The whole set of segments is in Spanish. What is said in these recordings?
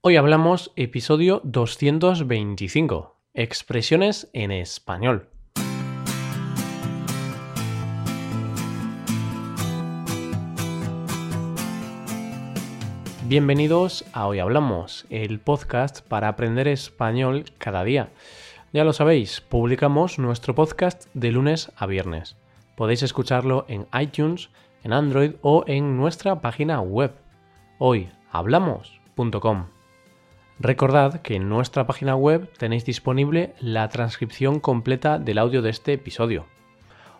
Hoy hablamos episodio 225, expresiones en español. Bienvenidos a Hoy Hablamos, el podcast para aprender español cada día. Ya lo sabéis, publicamos nuestro podcast de lunes a viernes. Podéis escucharlo en iTunes, en Android o en nuestra página web hoyhablamos.com. Recordad que en nuestra página web tenéis disponible la transcripción completa del audio de este episodio.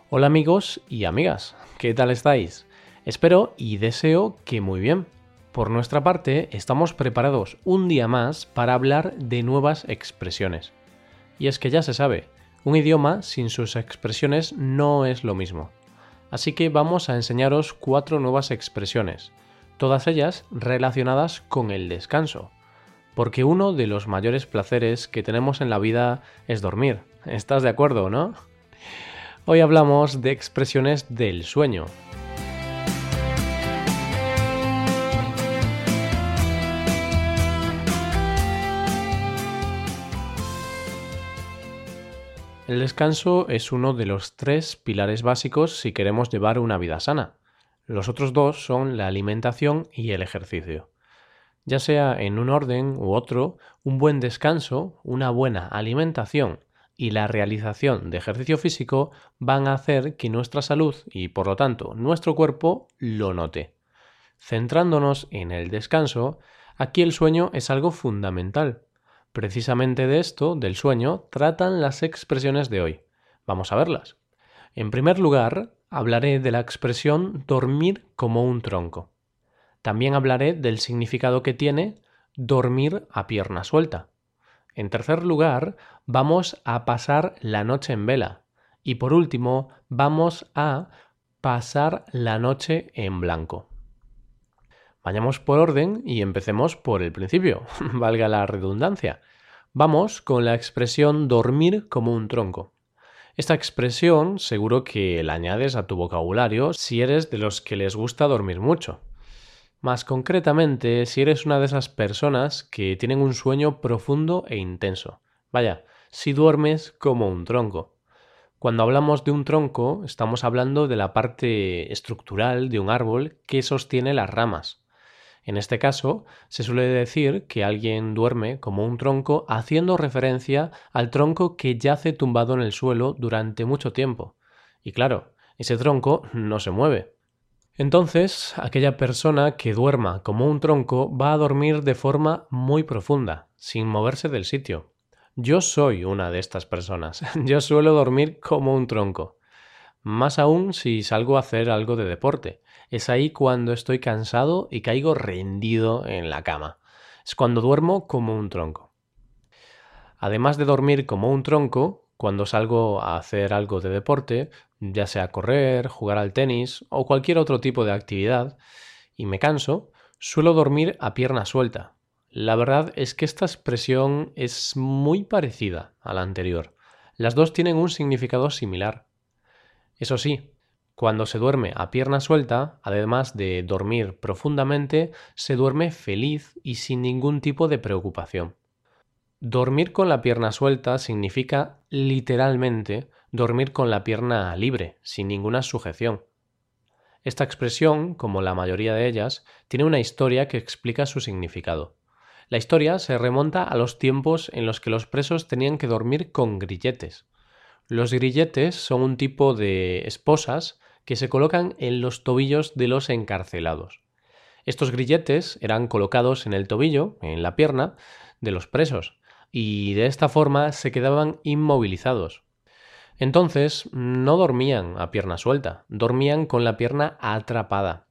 Hola amigos y amigas, ¿qué tal estáis? Espero y deseo que muy bien. Por nuestra parte, estamos preparados un día más para hablar de nuevas expresiones. Y es que ya se sabe, un idioma sin sus expresiones no es lo mismo. Así que vamos a enseñaros cuatro nuevas expresiones, todas ellas relacionadas con el descanso. Porque uno de los mayores placeres que tenemos en la vida es dormir. ¿Estás de acuerdo, no? Hoy hablamos de expresiones del sueño. El descanso es uno de los tres pilares básicos si queremos llevar una vida sana. Los otros dos son la alimentación y el ejercicio. Ya sea en un orden u otro, un buen descanso, una buena alimentación y la realización de ejercicio físico van a hacer que nuestra salud y por lo tanto nuestro cuerpo lo note. Centrándonos en el descanso, aquí el sueño es algo fundamental. Precisamente de esto, del sueño, tratan las expresiones de hoy. Vamos a verlas. En primer lugar, hablaré de la expresión dormir como un tronco. También hablaré del significado que tiene dormir a pierna suelta. En tercer lugar, vamos a pasar la noche en vela. Y por último, vamos a pasar la noche en blanco. Vayamos por orden y empecemos por el principio, valga la redundancia. Vamos con la expresión dormir como un tronco. Esta expresión seguro que la añades a tu vocabulario si eres de los que les gusta dormir mucho. Más concretamente, si eres una de esas personas que tienen un sueño profundo e intenso. Vaya, si duermes como un tronco. Cuando hablamos de un tronco, estamos hablando de la parte estructural de un árbol que sostiene las ramas. En este caso, se suele decir que alguien duerme como un tronco haciendo referencia al tronco que yace tumbado en el suelo durante mucho tiempo. Y claro, ese tronco no se mueve. Entonces, aquella persona que duerma como un tronco va a dormir de forma muy profunda, sin moverse del sitio. Yo soy una de estas personas. Yo suelo dormir como un tronco. Más aún si salgo a hacer algo de deporte. Es ahí cuando estoy cansado y caigo rendido en la cama. Es cuando duermo como un tronco. Además de dormir como un tronco, cuando salgo a hacer algo de deporte, ya sea correr, jugar al tenis o cualquier otro tipo de actividad, y me canso, suelo dormir a pierna suelta. La verdad es que esta expresión es muy parecida a la anterior. Las dos tienen un significado similar. Eso sí, cuando se duerme a pierna suelta, además de dormir profundamente, se duerme feliz y sin ningún tipo de preocupación. Dormir con la pierna suelta significa literalmente dormir con la pierna libre, sin ninguna sujeción. Esta expresión, como la mayoría de ellas, tiene una historia que explica su significado. La historia se remonta a los tiempos en los que los presos tenían que dormir con grilletes. Los grilletes son un tipo de esposas que se colocan en los tobillos de los encarcelados. Estos grilletes eran colocados en el tobillo, en la pierna, de los presos, y de esta forma se quedaban inmovilizados. Entonces no dormían a pierna suelta, dormían con la pierna atrapada.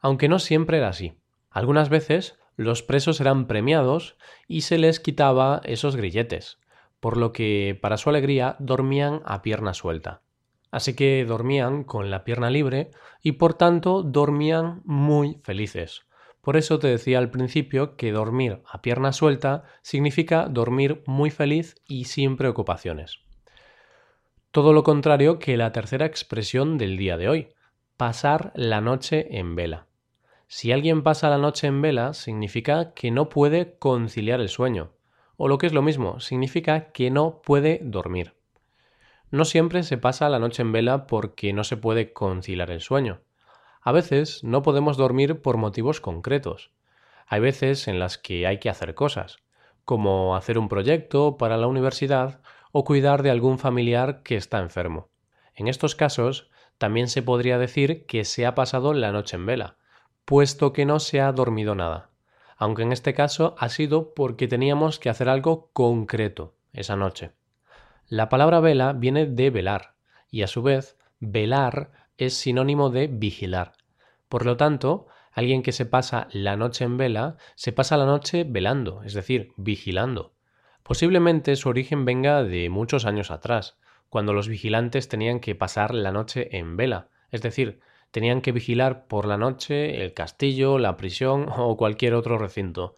Aunque no siempre era así. Algunas veces los presos eran premiados y se les quitaba esos grilletes por lo que, para su alegría, dormían a pierna suelta. Así que dormían con la pierna libre y por tanto dormían muy felices. Por eso te decía al principio que dormir a pierna suelta significa dormir muy feliz y sin preocupaciones. Todo lo contrario que la tercera expresión del día de hoy, pasar la noche en vela. Si alguien pasa la noche en vela, significa que no puede conciliar el sueño. O lo que es lo mismo, significa que no puede dormir. No siempre se pasa la noche en vela porque no se puede conciliar el sueño. A veces no podemos dormir por motivos concretos. Hay veces en las que hay que hacer cosas, como hacer un proyecto para la universidad o cuidar de algún familiar que está enfermo. En estos casos, también se podría decir que se ha pasado la noche en vela, puesto que no se ha dormido nada, aunque en este caso ha sido porque teníamos que hacer algo concreto esa noche. La palabra vela viene de velar, y a su vez, velar es sinónimo de vigilar. Por lo tanto, alguien que se pasa la noche en vela, se pasa la noche velando, es decir, vigilando. Posiblemente su origen venga de muchos años atrás, cuando los vigilantes tenían que pasar la noche en vela, es decir, tenían que vigilar por la noche el castillo, la prisión o cualquier otro recinto.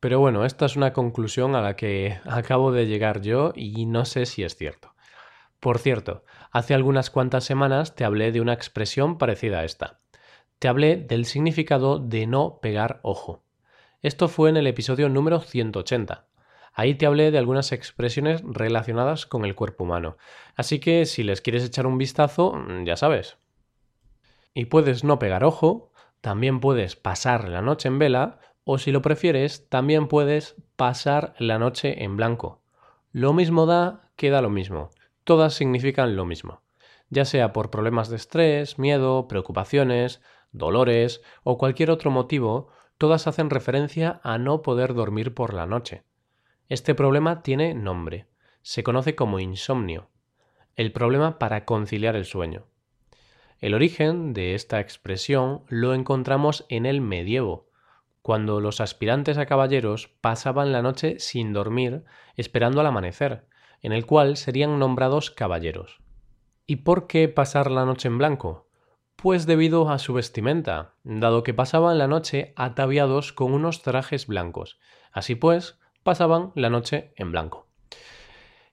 Pero bueno, esta es una conclusión a la que acabo de llegar yo y no sé si es cierto. Por cierto, hace algunas cuantas semanas te hablé de una expresión parecida a esta. Te hablé del significado de no pegar ojo. Esto fue en el episodio número 180. Ahí te hablé de algunas expresiones relacionadas con el cuerpo humano. Así que si les quieres echar un vistazo, ya sabes, y puedes no pegar ojo, también puedes pasar la noche en vela o si lo prefieres, también puedes pasar la noche en blanco. Lo mismo da que da lo mismo. Todas significan lo mismo. Ya sea por problemas de estrés, miedo, preocupaciones, dolores o cualquier otro motivo, todas hacen referencia a no poder dormir por la noche. Este problema tiene nombre. Se conoce como insomnio. El problema para conciliar el sueño. El origen de esta expresión lo encontramos en el medievo, cuando los aspirantes a caballeros pasaban la noche sin dormir esperando al amanecer, en el cual serían nombrados caballeros. ¿Y por qué pasar la noche en blanco? Pues debido a su vestimenta, dado que pasaban la noche ataviados con unos trajes blancos. Así pues, pasaban la noche en blanco.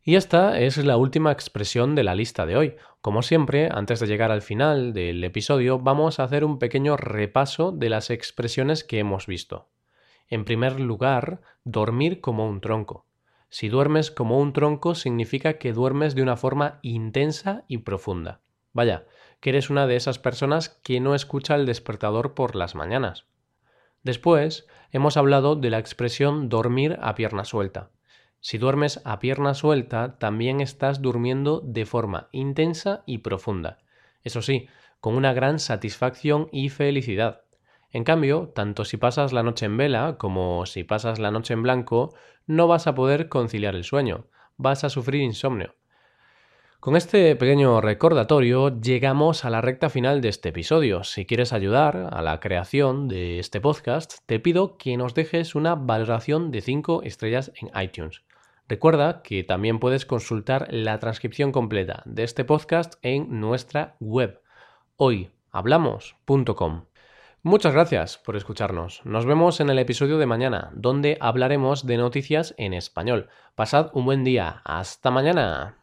Y esta es la última expresión de la lista de hoy. Como siempre, antes de llegar al final del episodio, vamos a hacer un pequeño repaso de las expresiones que hemos visto. En primer lugar, dormir como un tronco. Si duermes como un tronco significa que duermes de una forma intensa y profunda. Vaya, que eres una de esas personas que no escucha el despertador por las mañanas. Después, hemos hablado de la expresión dormir a pierna suelta. Si duermes a pierna suelta, también estás durmiendo de forma intensa y profunda. Eso sí, con una gran satisfacción y felicidad. En cambio, tanto si pasas la noche en vela como si pasas la noche en blanco, no vas a poder conciliar el sueño, vas a sufrir insomnio. Con este pequeño recordatorio llegamos a la recta final de este episodio. Si quieres ayudar a la creación de este podcast, te pido que nos dejes una valoración de 5 estrellas en iTunes. Recuerda que también puedes consultar la transcripción completa de este podcast en nuestra web hoyhablamos.com. Muchas gracias por escucharnos. Nos vemos en el episodio de mañana, donde hablaremos de noticias en español. Pasad un buen día. Hasta mañana.